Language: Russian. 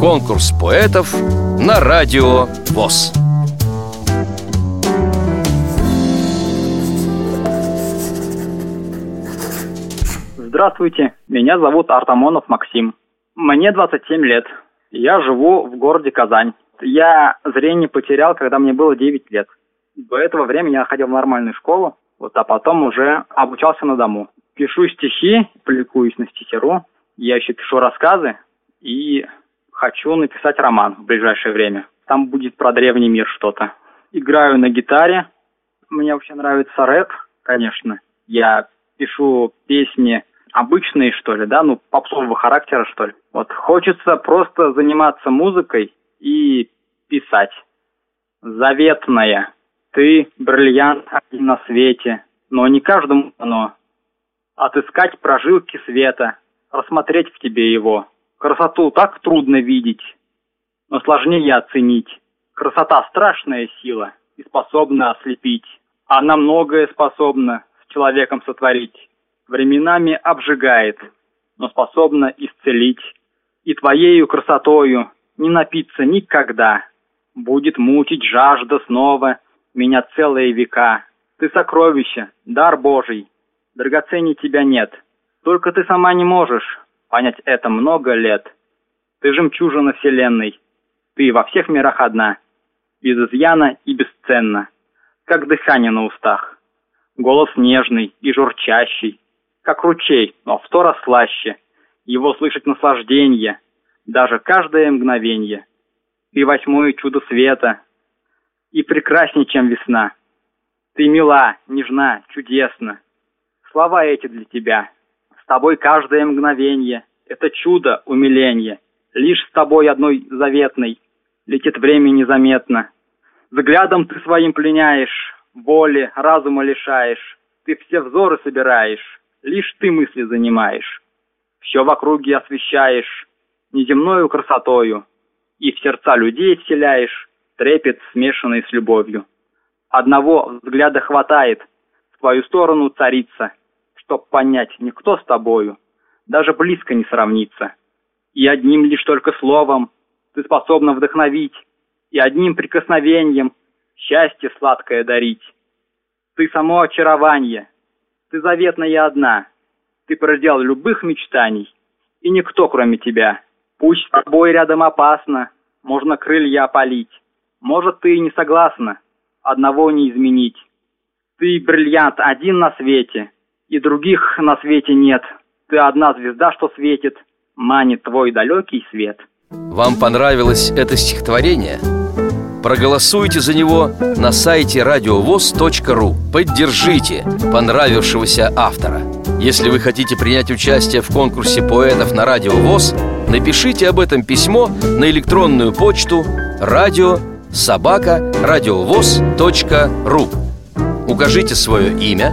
Конкурс поэтов на радио ВОЗ. Здравствуйте, меня зовут Артамонов Максим. Мне 27 лет. Я живу в городе Казань. Я зрение потерял, когда мне было 9 лет. До этого времени я ходил в нормальную школу, вот, а потом уже обучался на дому. Пишу стихи, публикуюсь на стихеру. Я еще пишу рассказы и хочу написать роман в ближайшее время. Там будет про древний мир что-то. Играю на гитаре. Мне вообще нравится рэп, конечно. Я пишу песни обычные, что ли, да, ну, попсового характера, что ли. Вот хочется просто заниматься музыкой и писать. Заветная. Ты бриллиант один на свете, но не каждому оно. Отыскать прожилки света, рассмотреть в тебе его. Красоту так трудно видеть, но сложнее оценить. Красота – страшная сила и способна ослепить. Она многое способна с человеком сотворить временами обжигает, но способна исцелить. И твоею красотою не напиться никогда. Будет мучить жажда снова меня целые века. Ты сокровище, дар Божий, драгоценней тебя нет. Только ты сама не можешь понять это много лет. Ты жемчужина вселенной, ты во всех мирах одна, без изъяна и бесценна, как дыхание на устах. Голос нежный и журчащий, как ручей, но в сто раз слаще. Его слышать наслаждение, даже каждое мгновенье. Ты восьмое чудо света, и прекрасней, чем весна. Ты мила, нежна, чудесна. Слова эти для тебя. С тобой каждое мгновенье — это чудо, умиление. Лишь с тобой одной заветной летит время незаметно. Взглядом ты своим пленяешь, воли, разума лишаешь. Ты все взоры собираешь, лишь ты мысли занимаешь. Все в округе освещаешь неземною красотою, и в сердца людей вселяешь трепет, смешанный с любовью. Одного взгляда хватает в твою сторону царица, чтоб понять, никто с тобою даже близко не сравнится. И одним лишь только словом ты способна вдохновить, и одним прикосновением счастье сладкое дарить. Ты само очарование, ты заветная одна. Ты предел любых мечтаний. И никто, кроме тебя. Пусть с тобой рядом опасно. Можно крылья опалить. Может, ты и не согласна. Одного не изменить. Ты бриллиант один на свете. И других на свете нет. Ты одна звезда, что светит. Манит твой далекий свет. Вам понравилось это стихотворение? Проголосуйте за него на сайте радиовоз.ру Поддержите понравившегося автора Если вы хотите принять участие в конкурсе поэтов на Радио ВОЗ Напишите об этом письмо на электронную почту радио собака радиовоз.ру Укажите свое имя,